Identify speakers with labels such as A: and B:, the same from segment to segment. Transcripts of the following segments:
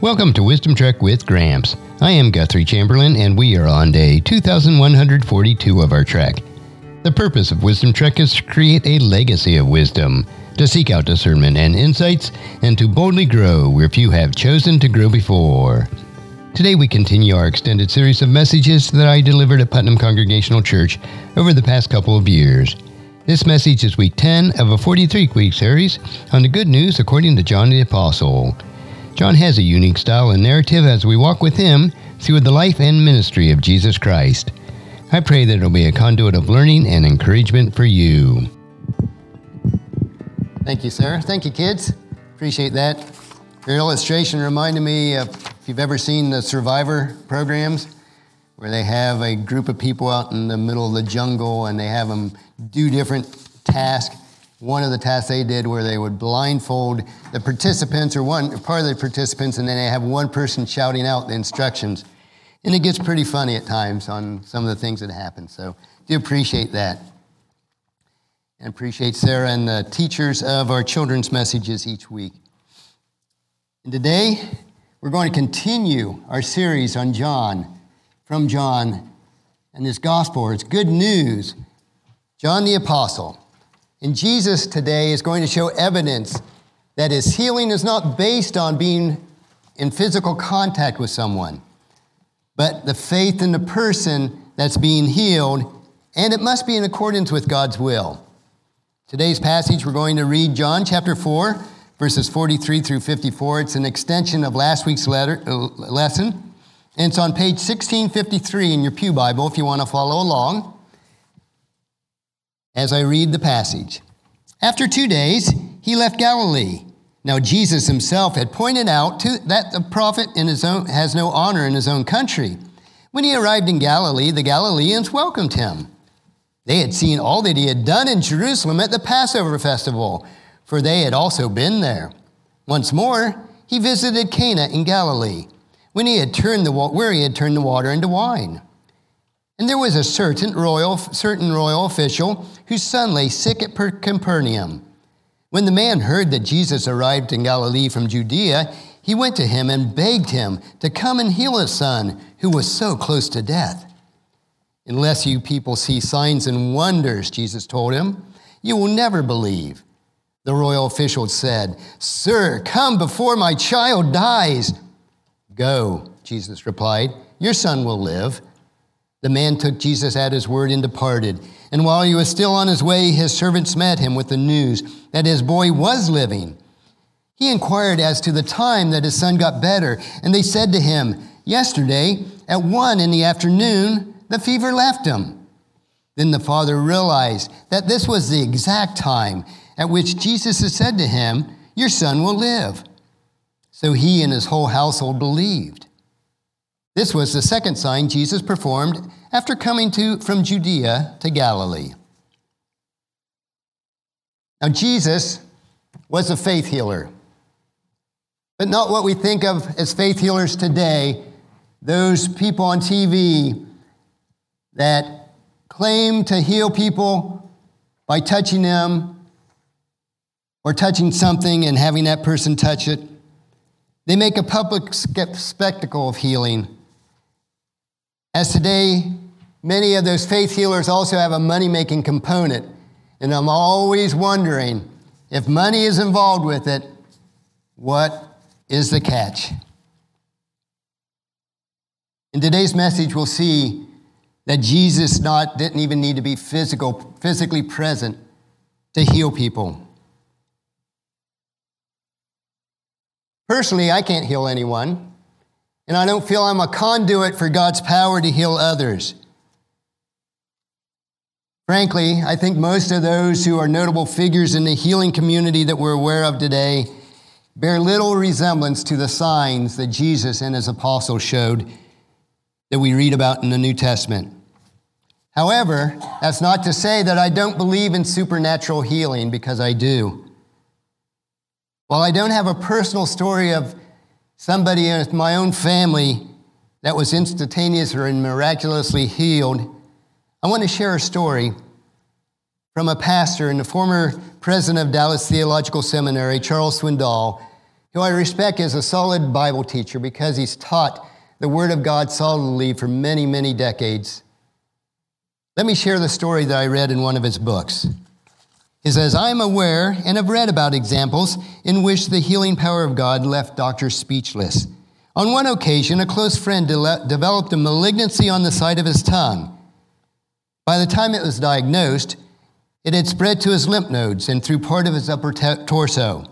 A: Welcome to Wisdom Trek with Gramps. I am Guthrie Chamberlain, and we are on day 2142 of our trek. The purpose of Wisdom Trek is to create a legacy of wisdom, to seek out discernment and insights, and to boldly grow where few have chosen to grow before. Today we continue our extended series of messages that I delivered at Putnam Congregational Church over the past couple of years. This message is week 10 of a 43 week series on the good news according to John the Apostle. John has a unique style and narrative as we walk with him through the life and ministry of Jesus Christ. I pray that it'll be a conduit of learning and encouragement for you. Thank you, Sarah. Thank you, kids. Appreciate that. Your illustration reminded me of if you've ever seen the Survivor programs, where they have a group of people out in the middle of the jungle and they have them do different tasks one of the tasks they did where they would blindfold the participants or one part of the participants and then they have one person shouting out the instructions. And it gets pretty funny at times on some of the things that happen so do appreciate that. And appreciate sarah and the teachers of our children's messages each week. And today we're going to continue our series on john from john and his gospel. It's good news. John the apostle and Jesus today is going to show evidence that his healing is not based on being in physical contact with someone, but the faith in the person that's being healed, and it must be in accordance with God's will. Today's passage, we're going to read John chapter 4, verses 43 through 54. It's an extension of last week's letter, uh, lesson, and it's on page 1653 in your Pew Bible if you want to follow along as I read the passage. After two days, he left Galilee. Now, Jesus himself had pointed out to, that the prophet in his own, has no honor in his own country. When he arrived in Galilee, the Galileans welcomed him. They had seen all that he had done in Jerusalem at the Passover festival, for they had also been there. Once more, he visited Cana in Galilee, when he had turned the, where he had turned the water into wine. And there was a certain royal, certain royal official whose son lay sick at Capernaum. When the man heard that Jesus arrived in Galilee from Judea, he went to him and begged him to come and heal his son, who was so close to death. Unless you people see signs and wonders, Jesus told him, you will never believe. The royal official said, Sir, come before my child dies. Go, Jesus replied, your son will live. The man took Jesus at his word and departed. And while he was still on his way, his servants met him with the news that his boy was living. He inquired as to the time that his son got better, and they said to him, Yesterday, at one in the afternoon, the fever left him. Then the father realized that this was the exact time at which Jesus had said to him, Your son will live. So he and his whole household believed. This was the second sign Jesus performed after coming to, from Judea to Galilee. Now, Jesus was a faith healer, but not what we think of as faith healers today. Those people on TV that claim to heal people by touching them or touching something and having that person touch it. They make a public spectacle of healing as today, many of those faith healers also have a money making component. And I'm always wondering if money is involved with it, what is the catch? In today's message, we'll see that Jesus not, didn't even need to be physical, physically present to heal people. Personally, I can't heal anyone and I don't feel I'm a conduit for God's power to heal others. Frankly, I think most of those who are notable figures in the healing community that we're aware of today bear little resemblance to the signs that Jesus and his apostles showed that we read about in the New Testament. However, that's not to say that I don't believe in supernatural healing, because I do. While I don't have a personal story of somebody in my own family that was instantaneously and miraculously healed, I want to share a story from a pastor and the former president of Dallas Theological Seminary, Charles Swindoll, who I respect as a solid Bible teacher because he's taught the Word of God solidly for many, many decades. Let me share the story that I read in one of his books. He says, I am aware and have read about examples in which the healing power of God left doctors speechless. On one occasion, a close friend de- developed a malignancy on the side of his tongue. By the time it was diagnosed, it had spread to his lymph nodes and through part of his upper t- torso.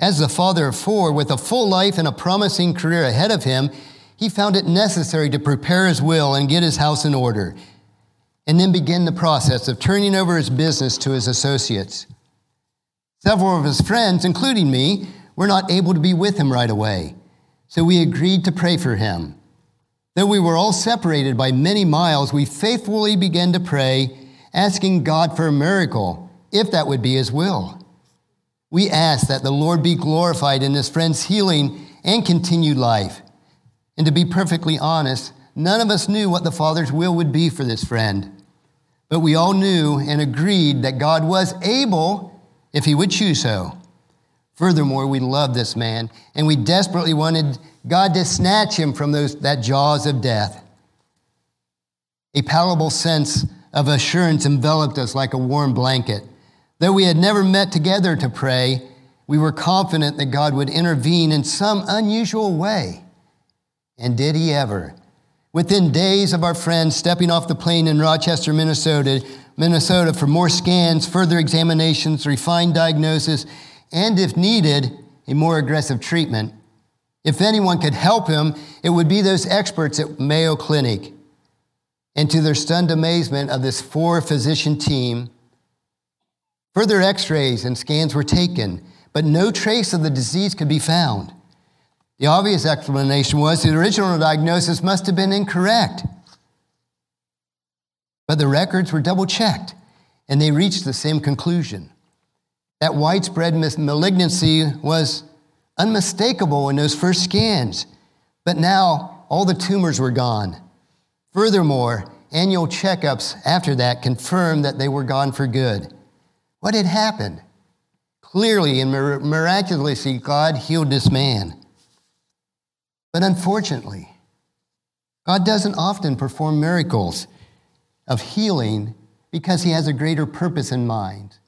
A: As the father of four, with a full life and a promising career ahead of him, he found it necessary to prepare his will and get his house in order and then begin the process of turning over his business to his associates. Several of his friends, including me, were not able to be with him right away, so we agreed to pray for him. Though we were all separated by many miles, we faithfully began to pray, asking God for a miracle, if that would be his will. We asked that the Lord be glorified in his friend's healing and continued life. And to be perfectly honest, None of us knew what the Father's will would be for this friend, but we all knew and agreed that God was able if he would choose so. Furthermore, we loved this man, and we desperately wanted God to snatch him from those, that jaws of death. A palpable sense of assurance enveloped us like a warm blanket. Though we had never met together to pray, we were confident that God would intervene in some unusual way. And did he ever? Within days of our friend stepping off the plane in Rochester, Minnesota, Minnesota for more scans, further examinations, refined diagnosis, and if needed, a more aggressive treatment. If anyone could help him, it would be those experts at Mayo Clinic. And to their stunned amazement of this four physician team, further x rays and scans were taken, but no trace of the disease could be found. The obvious explanation was the original diagnosis must have been incorrect. But the records were double checked, and they reached the same conclusion. That widespread malignancy was unmistakable in those first scans, but now all the tumors were gone. Furthermore, annual checkups after that confirmed that they were gone for good. What had happened? Clearly and miraculously, God healed this man. But unfortunately, God doesn't often perform miracles of healing because he has a greater purpose in mind.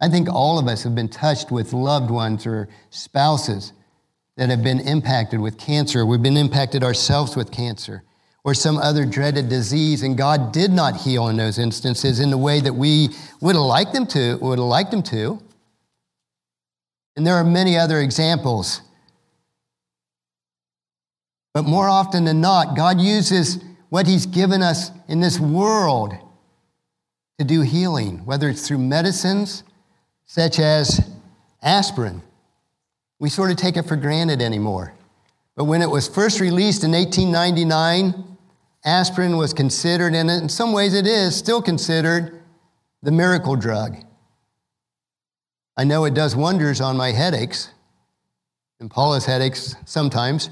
A: I think all of us have been touched with loved ones or spouses that have been impacted with cancer. We've been impacted ourselves with cancer or some other dreaded disease, and God did not heal in those instances in the way that we would have liked them to, would have liked them to. And there are many other examples but more often than not, God uses what He's given us in this world to do healing, whether it's through medicines such as aspirin. We sort of take it for granted anymore. But when it was first released in 1899, aspirin was considered, and in some ways it is still considered, the miracle drug. I know it does wonders on my headaches, and Paula's headaches sometimes.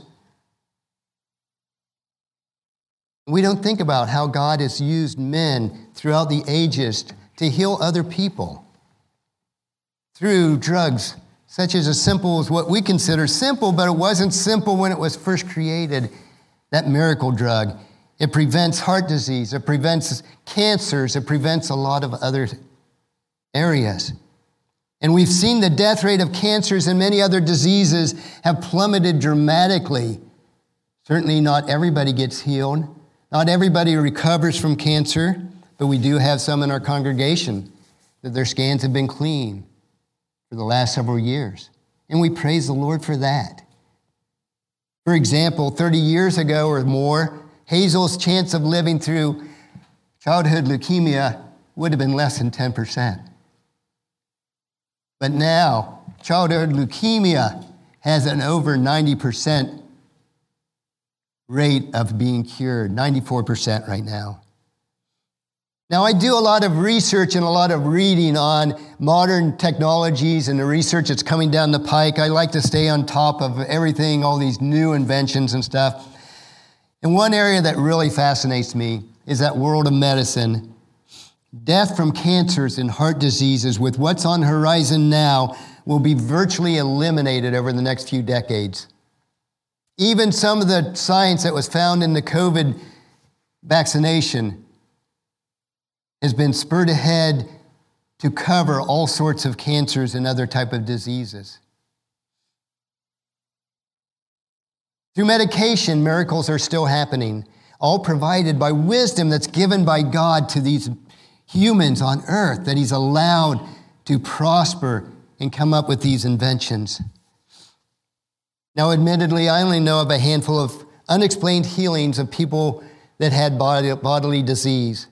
A: We don't think about how God has used men throughout the ages to heal other people through drugs, such as as simple as what we consider simple, but it wasn't simple when it was first created that miracle drug. It prevents heart disease, it prevents cancers, it prevents a lot of other areas. And we've seen the death rate of cancers and many other diseases have plummeted dramatically. Certainly, not everybody gets healed. Not everybody recovers from cancer, but we do have some in our congregation that their scans have been clean for the last several years. And we praise the Lord for that. For example, 30 years ago or more, Hazel's chance of living through childhood leukemia would have been less than 10%. But now, childhood leukemia has an over 90% rate of being cured, 94% right now. Now, I do a lot of research and a lot of reading on modern technologies and the research that's coming down the pike. I like to stay on top of everything, all these new inventions and stuff. And one area that really fascinates me is that world of medicine. death from cancers and heart diseases, with what's on horizon now, will be virtually eliminated over the next few decades. Even some of the science that was found in the COVID vaccination has been spurred ahead to cover all sorts of cancers and other type of diseases. Through medication, miracles are still happening, all provided by wisdom that's given by God to these humans on earth that He's allowed to prosper and come up with these inventions. Now, admittedly, I only know of a handful of unexplained healings of people that had bodily disease.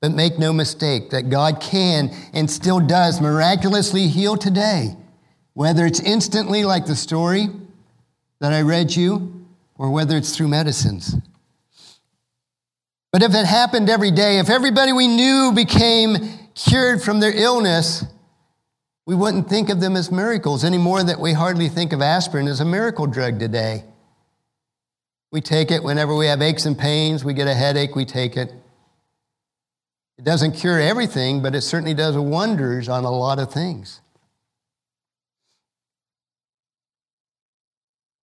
A: But make no mistake that God can and still does miraculously heal today, whether it's instantly, like the story that I read you, or whether it's through medicines. But if it happened every day, if everybody we knew became cured from their illness, we wouldn't think of them as miracles any more that we hardly think of aspirin as a miracle drug today. We take it whenever we have aches and pains, we get a headache, we take it. It doesn't cure everything, but it certainly does wonders on a lot of things.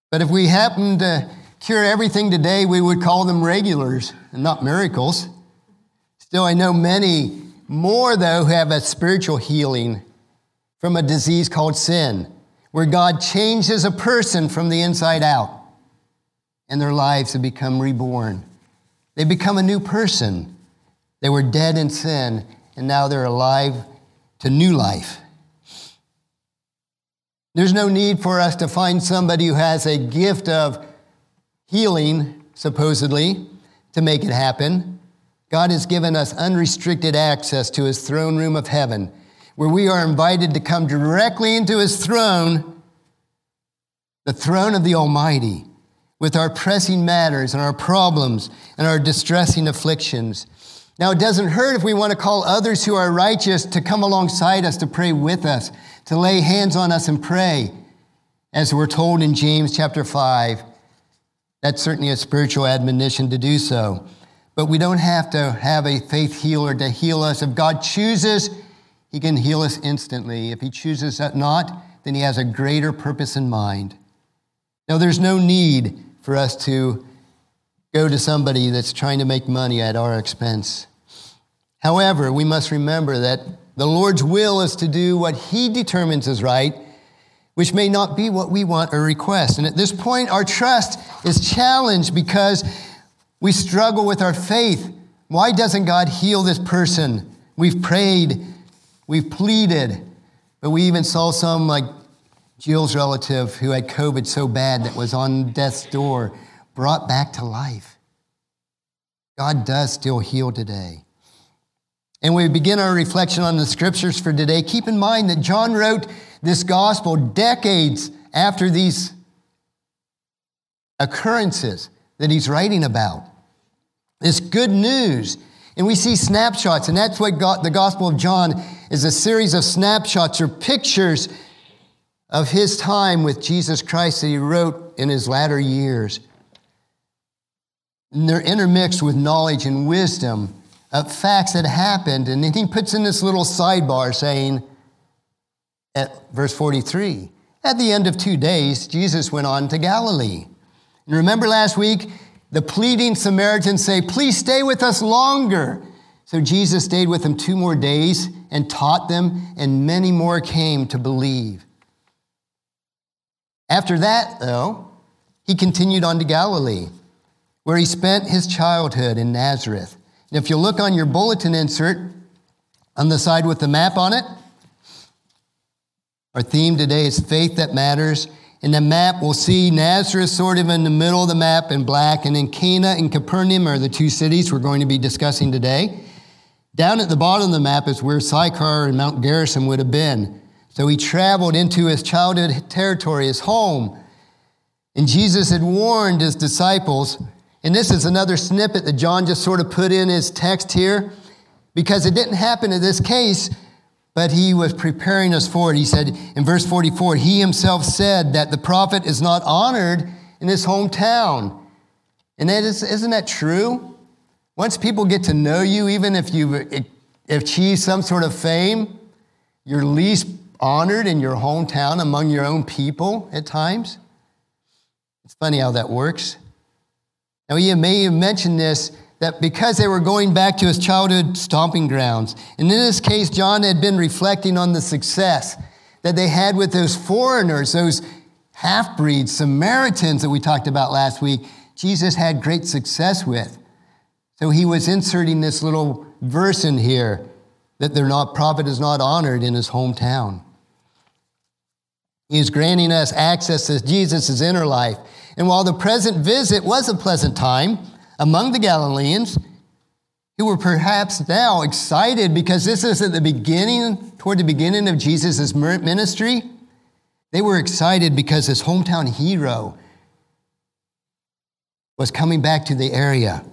A: But if we happen to cure everything today, we would call them regulars and not miracles. Still, I know many more, though, who have a spiritual healing from a disease called sin, where God changes a person from the inside out and their lives have become reborn. They become a new person. They were dead in sin, and now they're alive to new life. There's no need for us to find somebody who has a gift of healing, supposedly, to make it happen. God has given us unrestricted access to his throne room of heaven, where we are invited to come directly into his throne, the throne of the Almighty, with our pressing matters and our problems and our distressing afflictions. Now, it doesn't hurt if we want to call others who are righteous to come alongside us to pray with us, to lay hands on us and pray, as we're told in James chapter 5. That's certainly a spiritual admonition to do so. But we don't have to have a faith healer to heal us. If God chooses, He can heal us instantly. If He chooses not, then He has a greater purpose in mind. Now, there's no need for us to go to somebody that's trying to make money at our expense. However, we must remember that the Lord's will is to do what He determines is right, which may not be what we want or request. And at this point, our trust is challenged because we struggle with our faith. Why doesn't God heal this person? We've prayed, we've pleaded, but we even saw some, like Jill's relative who had COVID so bad that was on death's door, brought back to life. God does still heal today and we begin our reflection on the scriptures for today, keep in mind that John wrote this gospel decades after these occurrences that he's writing about. This good news. And we see snapshots, and that's what the Gospel of John is a series of snapshots or pictures of his time with Jesus Christ that he wrote in his latter years. And they're intermixed with knowledge and wisdom of facts that happened. And then he puts in this little sidebar saying, at verse 43, at the end of two days, Jesus went on to Galilee. And remember last week, the pleading Samaritans say, Please stay with us longer. So Jesus stayed with them two more days and taught them, and many more came to believe. After that, though, he continued on to Galilee, where he spent his childhood in Nazareth. And If you look on your bulletin insert on the side with the map on it, our theme today is faith that matters. In the map, we'll see Nazareth sort of in the middle of the map in black, and then Cana and Capernaum are the two cities we're going to be discussing today. Down at the bottom of the map is where Sychar and Mount Gerizim would have been. So he traveled into his childhood territory, his home. And Jesus had warned his disciples and this is another snippet that John just sort of put in his text here because it didn't happen in this case, but he was preparing us for it. He said in verse 44, he himself said that the prophet is not honored in his hometown. And that is, isn't that true? Once people get to know you, even if you've achieved some sort of fame, you're least honored in your hometown among your own people at times. It's funny how that works. Now, he may have mentioned this that because they were going back to his childhood stomping grounds. And in this case, John had been reflecting on the success that they had with those foreigners, those half breeds, Samaritans that we talked about last week. Jesus had great success with. So he was inserting this little verse in here that their not, prophet is not honored in his hometown. He's granting us access to Jesus' inner life. And while the present visit was a pleasant time, among the Galileans who were perhaps now excited because this is at the beginning, toward the beginning of Jesus' ministry. They were excited because his hometown hero was coming back to the area.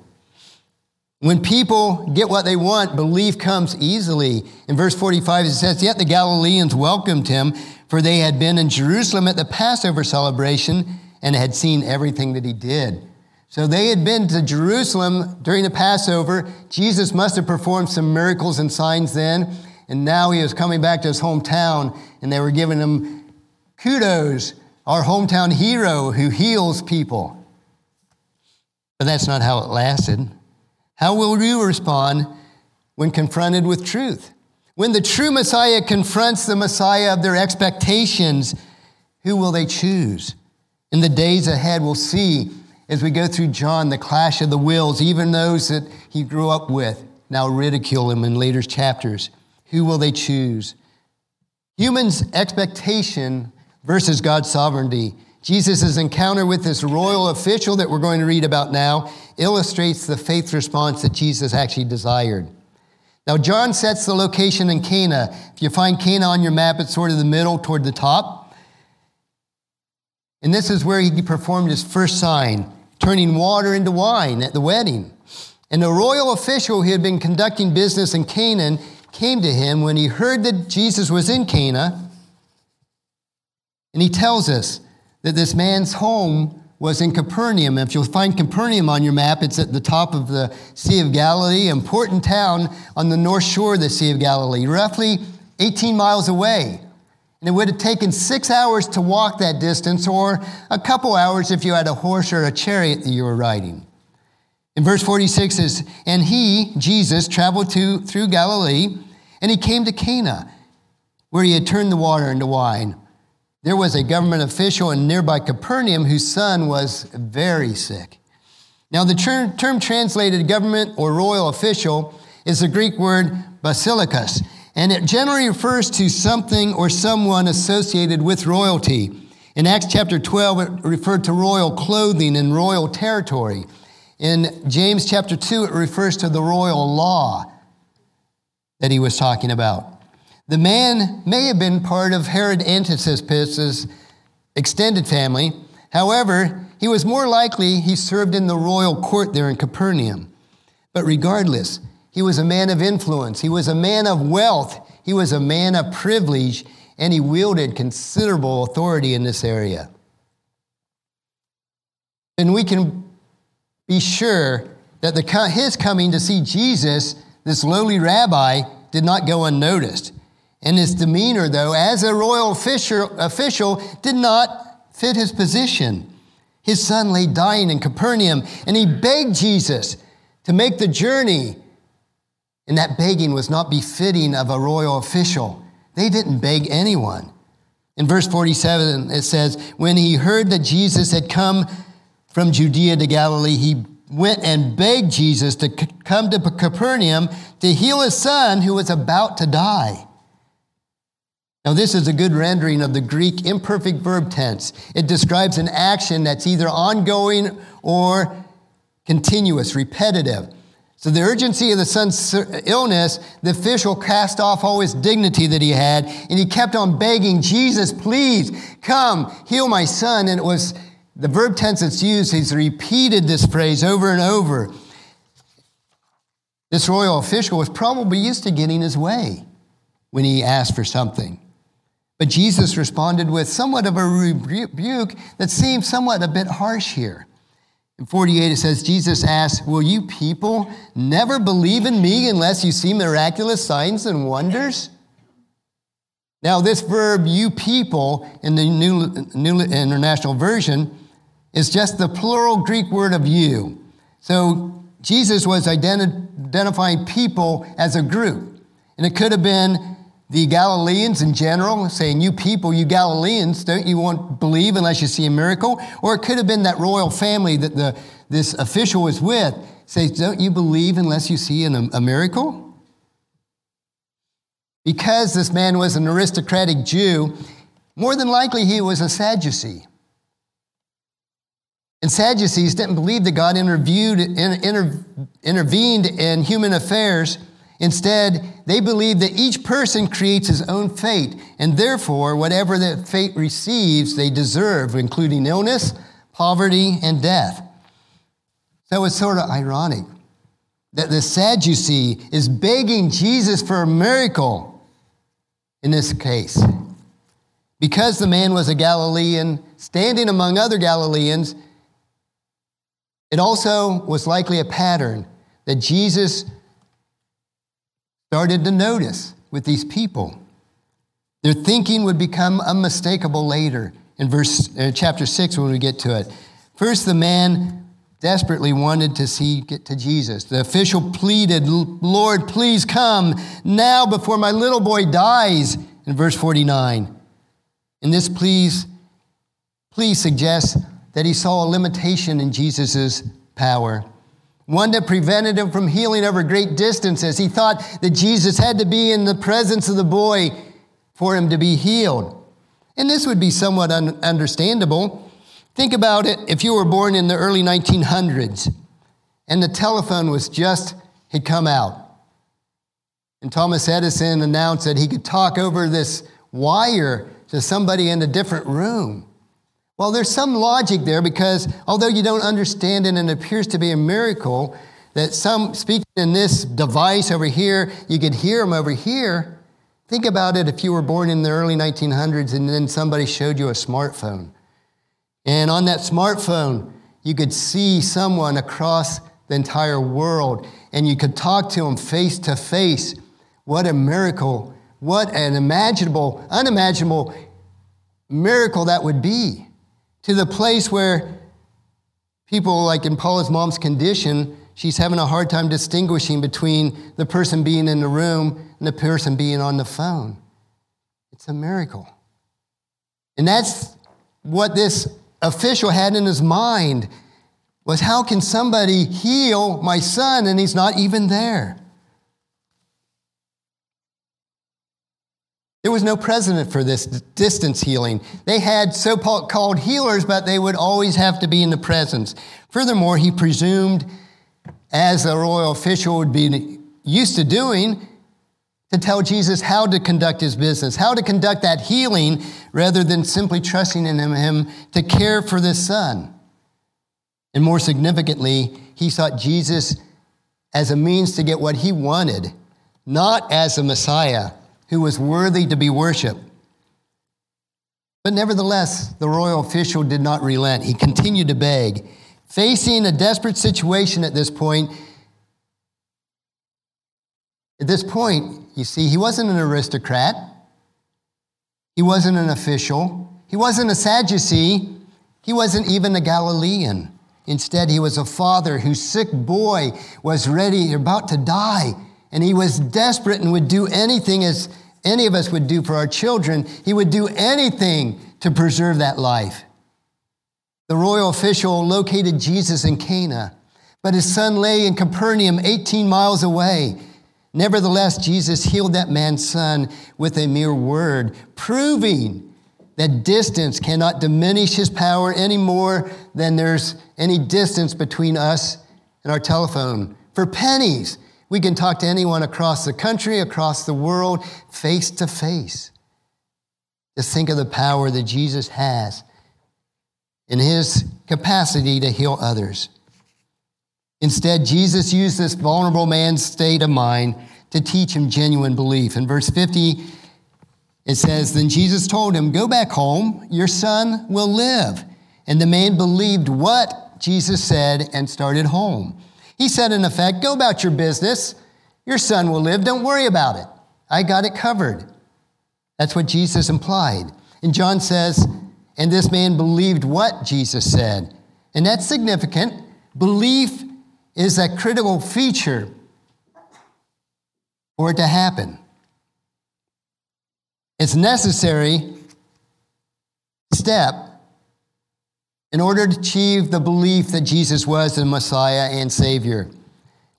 A: When people get what they want, belief comes easily. In verse 45, it says, Yet the Galileans welcomed him, for they had been in Jerusalem at the Passover celebration and had seen everything that he did. So they had been to Jerusalem during the Passover. Jesus must have performed some miracles and signs then. And now he was coming back to his hometown, and they were giving him kudos, our hometown hero who heals people. But that's not how it lasted. How will you respond when confronted with truth? When the true Messiah confronts the Messiah of their expectations, who will they choose? In the days ahead, we'll see as we go through John, the clash of the wills, even those that he grew up with now ridicule him in later chapters. Who will they choose? Humans' expectation versus God's sovereignty. Jesus' encounter with this royal official that we're going to read about now illustrates the faith response that Jesus actually desired. Now, John sets the location in Cana. If you find Cana on your map, it's sort of the middle toward the top. And this is where he performed his first sign turning water into wine at the wedding. And the royal official who had been conducting business in Canaan came to him when he heard that Jesus was in Cana. And he tells us that this man's home was in Capernaum. If you'll find Capernaum on your map, it's at the top of the Sea of Galilee, important town on the north shore of the Sea of Galilee, roughly 18 miles away. And it would have taken six hours to walk that distance, or a couple hours if you had a horse or a chariot that you were riding. In verse 46 is, and he, Jesus, traveled to, through Galilee, and he came to Cana, where he had turned the water into wine. There was a government official in nearby Capernaum whose son was very sick. Now, the term, term translated government or royal official is the Greek word basilikos, and it generally refers to something or someone associated with royalty. In Acts chapter 12, it referred to royal clothing and royal territory. In James chapter 2, it refers to the royal law that he was talking about. The man may have been part of Herod Antipas's extended family. However, he was more likely he served in the royal court there in Capernaum. But regardless, he was a man of influence. He was a man of wealth. He was a man of privilege, and he wielded considerable authority in this area. And we can be sure that the, his coming to see Jesus, this lowly rabbi, did not go unnoticed. And his demeanor, though, as a royal official, did not fit his position. His son lay dying in Capernaum, and he begged Jesus to make the journey and that begging was not befitting of a royal official. They didn't beg anyone. In verse 47, it says, When he heard that Jesus had come from Judea to Galilee, he went and begged Jesus to come to Capernaum to heal his son who was about to die. Now, this is a good rendering of the Greek imperfect verb tense. It describes an action that's either ongoing or continuous, repetitive. So, the urgency of the son's illness, the official cast off all his dignity that he had, and he kept on begging, Jesus, please come, heal my son. And it was the verb tense that's used, he's repeated this phrase over and over. This royal official was probably used to getting his way when he asked for something. But Jesus responded with somewhat of a rebuke that seems somewhat a bit harsh here. In 48, it says, Jesus asked, Will you people never believe in me unless you see miraculous signs and wonders? Now, this verb, you people, in the New, New International Version, is just the plural Greek word of you. So Jesus was identi- identifying people as a group. And it could have been the Galileans in general, saying, You people, you Galileans, don't you want believe unless you see a miracle? Or it could have been that royal family that the, this official was with, says, Don't you believe unless you see an, a miracle? Because this man was an aristocratic Jew, more than likely he was a Sadducee. And Sadducees didn't believe that God intervened in human affairs. Instead, they believe that each person creates his own fate, and therefore, whatever that fate receives, they deserve, including illness, poverty, and death. So it's sort of ironic that the Sadducee is begging Jesus for a miracle in this case. Because the man was a Galilean, standing among other Galileans, it also was likely a pattern that Jesus started to notice with these people. Their thinking would become unmistakable later in verse uh, chapter 6 when we get to it. First, the man desperately wanted to see get to Jesus. The official pleaded, Lord, please come now before my little boy dies, in verse 49. And this please, please suggests that he saw a limitation in Jesus' power. One that prevented him from healing over great distances. He thought that Jesus had to be in the presence of the boy for him to be healed. And this would be somewhat un- understandable Think about it if you were born in the early 1900s and the telephone was just had come out. And Thomas Edison announced that he could talk over this wire to somebody in a different room. Well, there's some logic there because although you don't understand it and it appears to be a miracle, that some speaking in this device over here, you could hear them over here. Think about it if you were born in the early 1900s and then somebody showed you a smartphone. And on that smartphone, you could see someone across the entire world and you could talk to them face to face. What a miracle. What an imaginable, unimaginable miracle that would be. To the place where people, like in Paula's mom's condition, she's having a hard time distinguishing between the person being in the room and the person being on the phone. It's a miracle. And that's what this official had in his mind was how can somebody heal my son and he's not even there? There was no precedent for this distance healing. They had so called healers, but they would always have to be in the presence. Furthermore, he presumed, as a royal official would be used to doing, to tell Jesus how to conduct his business, how to conduct that healing, rather than simply trusting in him to care for this son. And more significantly, he sought Jesus as a means to get what he wanted, not as a Messiah who was worthy to be worshiped. But nevertheless, the royal official did not relent. He continued to beg. Facing a desperate situation at this point, at this point, you see, he wasn't an aristocrat. He wasn't an official. He wasn't a Sadducee. He wasn't even a Galilean. Instead, he was a father whose sick boy was ready, about to die. And he was desperate and would do anything as any of us would do for our children. He would do anything to preserve that life. The royal official located Jesus in Cana, but his son lay in Capernaum, 18 miles away. Nevertheless, Jesus healed that man's son with a mere word, proving that distance cannot diminish his power any more than there's any distance between us and our telephone. For pennies, we can talk to anyone across the country, across the world, face to face. Just think of the power that Jesus has in his capacity to heal others. Instead, Jesus used this vulnerable man's state of mind to teach him genuine belief. In verse 50, it says, Then Jesus told him, Go back home, your son will live. And the man believed what Jesus said and started home. He said, in effect, Go about your business. Your son will live. Don't worry about it. I got it covered. That's what Jesus implied. And John says, And this man believed what Jesus said. And that's significant. Belief is a critical feature for it to happen. It's necessary step in order to achieve the belief that Jesus was the Messiah and Savior.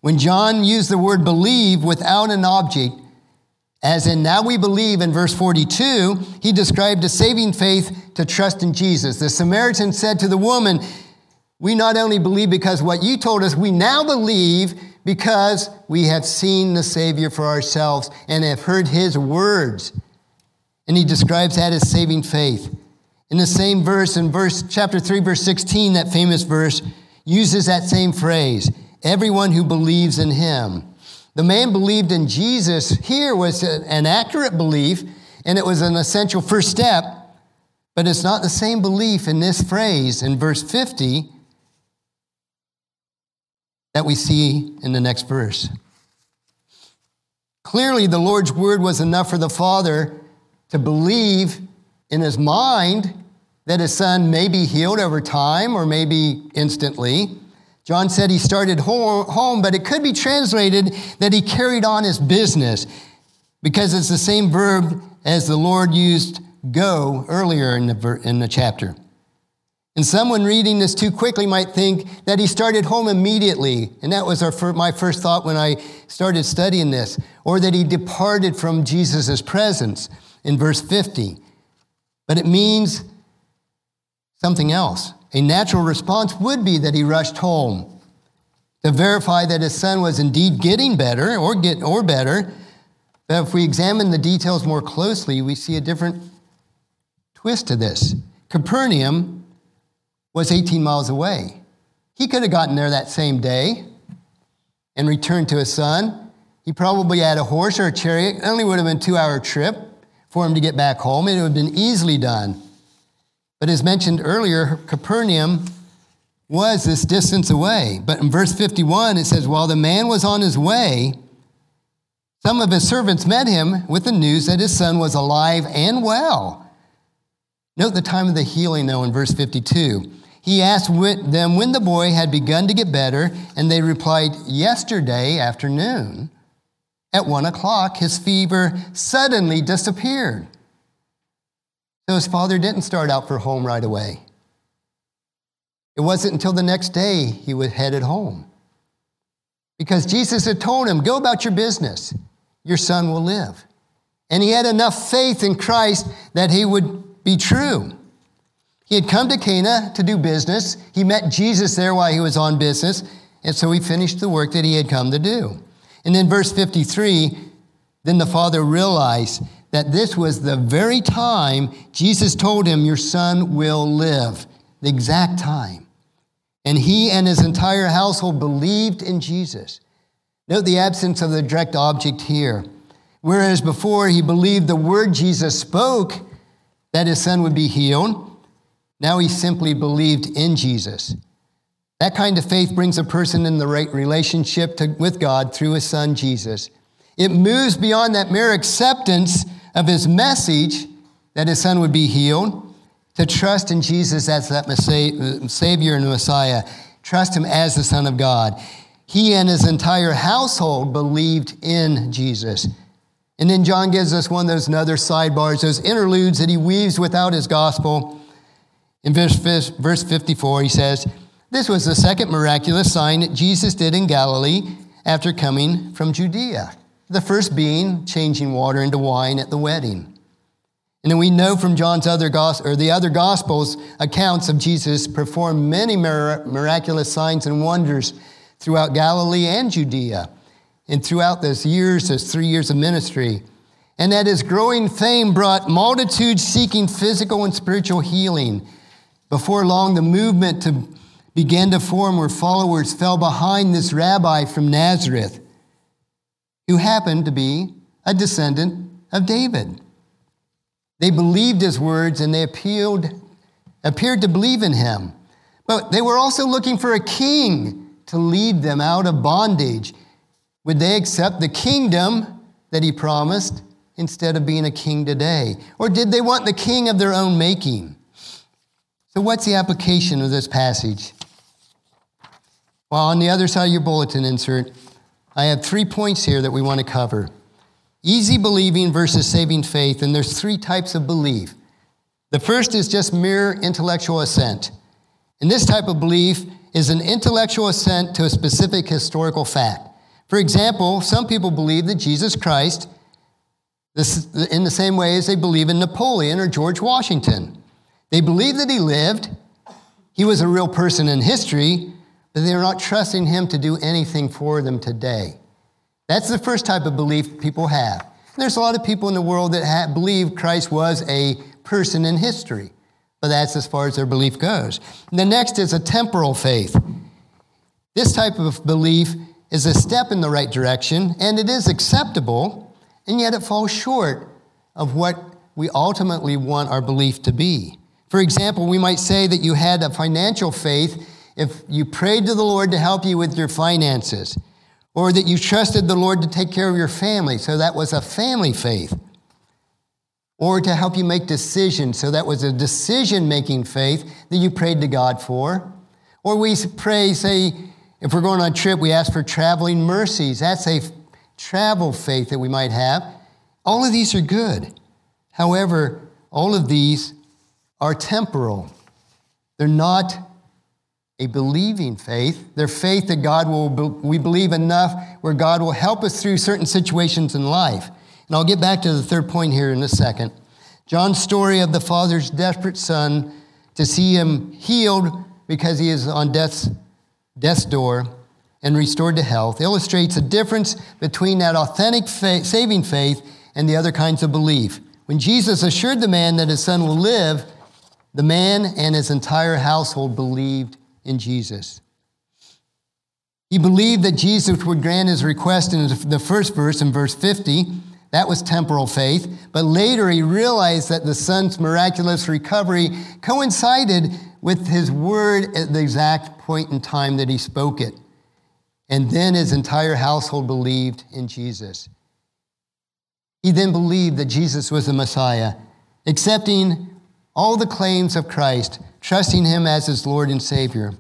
A: When John used the word believe without an object, as in now we believe in verse 42, he described a saving faith to trust in Jesus. The Samaritan said to the woman, We not only believe because what you told us, we now believe because we have seen the Savior for ourselves and have heard his words. And he describes that as saving faith. In the same verse, in verse chapter 3, verse 16, that famous verse uses that same phrase everyone who believes in him. The man believed in Jesus here was an accurate belief, and it was an essential first step, but it's not the same belief in this phrase in verse 50 that we see in the next verse. Clearly, the Lord's word was enough for the Father to believe in his mind that his son may be healed over time or maybe instantly. John said he started home, but it could be translated that he carried on his business because it's the same verb as the Lord used go earlier in the, in the chapter. And someone reading this too quickly might think that he started home immediately. And that was our, my first thought when I started studying this. Or that he departed from Jesus' presence in verse 50. But it means something else. A natural response would be that he rushed home to verify that his son was indeed getting better or, get, or better. But if we examine the details more closely, we see a different twist to this. Capernaum was 18 miles away. He could have gotten there that same day and returned to his son. He probably had a horse or a chariot. It only would have been a two hour trip for him to get back home. It would have been easily done. But as mentioned earlier, Capernaum was this distance away. But in verse 51, it says, While the man was on his way, some of his servants met him with the news that his son was alive and well. Note the time of the healing, though, in verse 52. He asked them when the boy had begun to get better, and they replied, Yesterday afternoon. At one o'clock, his fever suddenly disappeared. So his father didn't start out for home right away. It wasn't until the next day he was headed home. Because Jesus had told him, Go about your business, your son will live. And he had enough faith in Christ that he would be true. He had come to Cana to do business. He met Jesus there while he was on business, and so he finished the work that he had come to do. And in verse 53, then the father realized that this was the very time Jesus told him, Your son will live, the exact time. And he and his entire household believed in Jesus. Note the absence of the direct object here. Whereas before he believed the word Jesus spoke that his son would be healed, now he simply believed in Jesus. That kind of faith brings a person in the right relationship to, with God through his son Jesus. It moves beyond that mere acceptance of his message that his son would be healed, to trust in Jesus as that Savior and Messiah, trust him as the Son of God. He and his entire household believed in Jesus. And then John gives us one of those other sidebars, those interludes that he weaves without his gospel. In verse, verse 54, he says, This was the second miraculous sign that Jesus did in Galilee after coming from Judea. The first being changing water into wine at the wedding. And then we know from John's other gospel, or the other gospels accounts of Jesus performed many miraculous signs and wonders throughout Galilee and Judea, and throughout those years, those three years of ministry. And that his growing fame brought multitudes seeking physical and spiritual healing. Before long, the movement to began to form where followers fell behind this rabbi from Nazareth who happened to be a descendant of David. They believed his words and they appealed, appeared to believe in him. But they were also looking for a king to lead them out of bondage. Would they accept the kingdom that he promised instead of being a king today? Or did they want the king of their own making? So, what's the application of this passage? Well, on the other side of your bulletin insert, I have three points here that we want to cover easy believing versus saving faith, and there's three types of belief. The first is just mere intellectual assent. And this type of belief is an intellectual assent to a specific historical fact. For example, some people believe that Jesus Christ, in the same way as they believe in Napoleon or George Washington. They believe that he lived, he was a real person in history, but they're not trusting him to do anything for them today. That's the first type of belief people have. There's a lot of people in the world that have, believe Christ was a person in history, but that's as far as their belief goes. the next is a temporal faith. This type of belief is a step in the right direction, and it is acceptable, and yet it falls short of what we ultimately want our belief to be. For example, we might say that you had a financial faith if you prayed to the Lord to help you with your finances or that you trusted the Lord to take care of your family, so that was a family faith, or to help you make decisions, so that was a decision making faith that you prayed to God for. Or we pray, say, if we're going on a trip, we ask for traveling mercies. That's a travel faith that we might have. All of these are good. However, all of these are temporal. They're not a believing faith. Their faith that God will, we believe enough where God will help us through certain situations in life. And I'll get back to the third point here in a second. John's story of the father's desperate son to see him healed because he is on death's, death's door and restored to health illustrates a difference between that authentic faith, saving faith and the other kinds of belief. When Jesus assured the man that his son will live, the man and his entire household believed in Jesus. He believed that Jesus would grant his request in the first verse, in verse 50. That was temporal faith. But later he realized that the son's miraculous recovery coincided with his word at the exact point in time that he spoke it. And then his entire household believed in Jesus. He then believed that Jesus was the Messiah, accepting all the claims of Christ trusting Him as His Lord and Savior.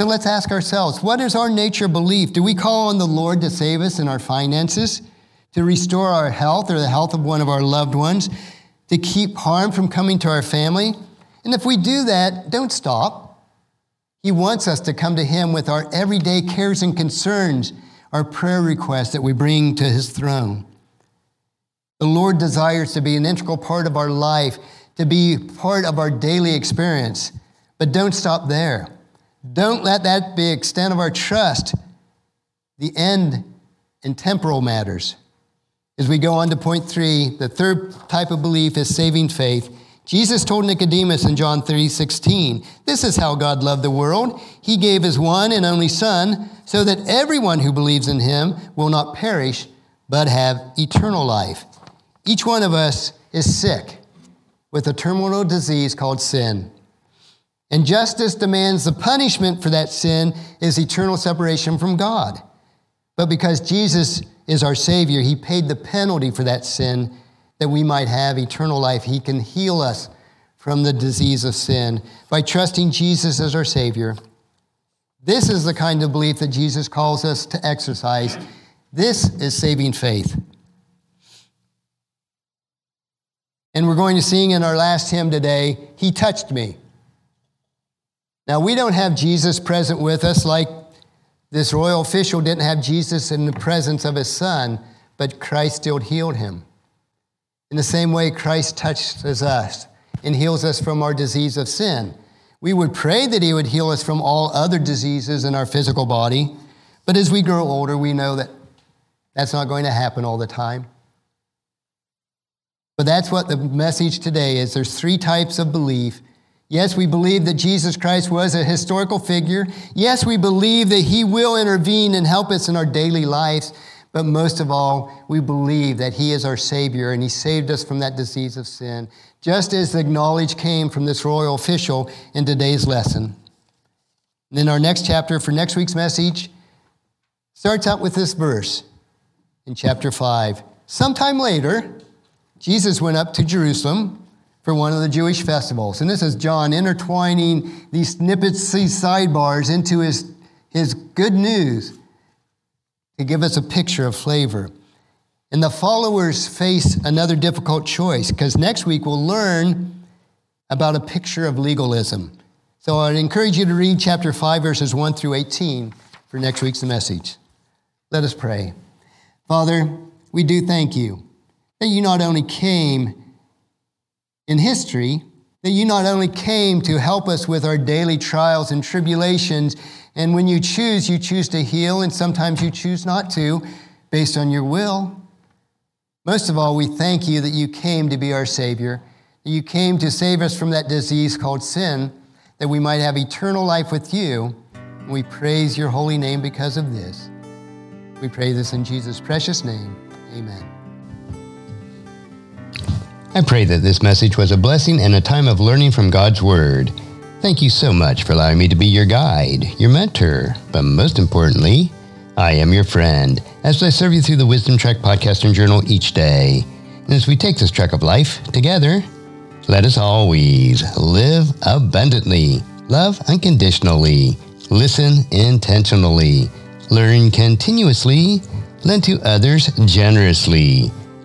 A: So let's ask ourselves what is our nature belief? Do we call on the Lord to save us in our finances, to restore our health or the health of one of our loved ones, to keep harm from coming to our family? And if we do that, don't stop. He wants us to come to Him with our everyday cares and concerns, our prayer requests that we bring to His throne. The Lord desires to be an integral part of our life to be part of our daily experience. But don't stop there. Don't let that be extent of our trust, the end in temporal matters. As we go on to point three, the third type of belief is saving faith. Jesus told Nicodemus in John 3 16, This is how God loved the world. He gave his one and only Son, so that everyone who believes in him will not perish, but have eternal life. Each one of us is sick with a terminal disease called sin. And justice demands the punishment for that sin is eternal separation from God. But because Jesus is our Savior, He paid the penalty for that sin that we might have eternal life. He can heal us from the disease of sin by trusting Jesus as our Savior. This is the kind of belief that Jesus calls us to exercise. This is saving faith. And we're going to sing in our last hymn today, He Touched Me. Now, we don't have Jesus present with us like this royal official didn't have Jesus in the presence of his son, but Christ still healed him. In the same way, Christ touches us and heals us from our disease of sin. We would pray that he would heal us from all other diseases in our physical body, but as we grow older, we know that that's not going to happen all the time. But that's what the message today is. There's three types of belief. Yes, we believe that Jesus Christ was a historical figure. Yes, we believe that he will intervene and help us in our daily lives. But most of all, we believe that He is our Savior and He saved us from that disease of sin, just as the knowledge came from this royal official in today's lesson. And then our next chapter for next week's message starts out with this verse in chapter 5. Sometime later, Jesus went up to Jerusalem for one of the Jewish festivals. And this is John intertwining these snippets, these sidebars into his, his good news to give us a picture of flavor. And the followers face another difficult choice because next week we'll learn about a picture of legalism. So I'd encourage you to read chapter 5, verses 1 through 18 for next week's message. Let us pray. Father, we do thank you that you not only came in history, that you not only came to help us with our daily trials and tribulations, and when you choose, you choose to heal, and sometimes you choose not to based on your will. Most of all, we thank you that you came to be our Savior, that you came to save us from that disease called sin, that we might have eternal life with you. We praise your holy name because of this. We pray this in Jesus' precious name. Amen. I pray that this message was a blessing and a time of learning from God's Word. Thank you so much for allowing me to be your guide, your mentor, but most importantly, I am your friend as I serve you through the Wisdom Trek podcast and journal each day. And as we take this trek of life together, let us always live abundantly, love unconditionally, listen intentionally, learn continuously, lend to others generously,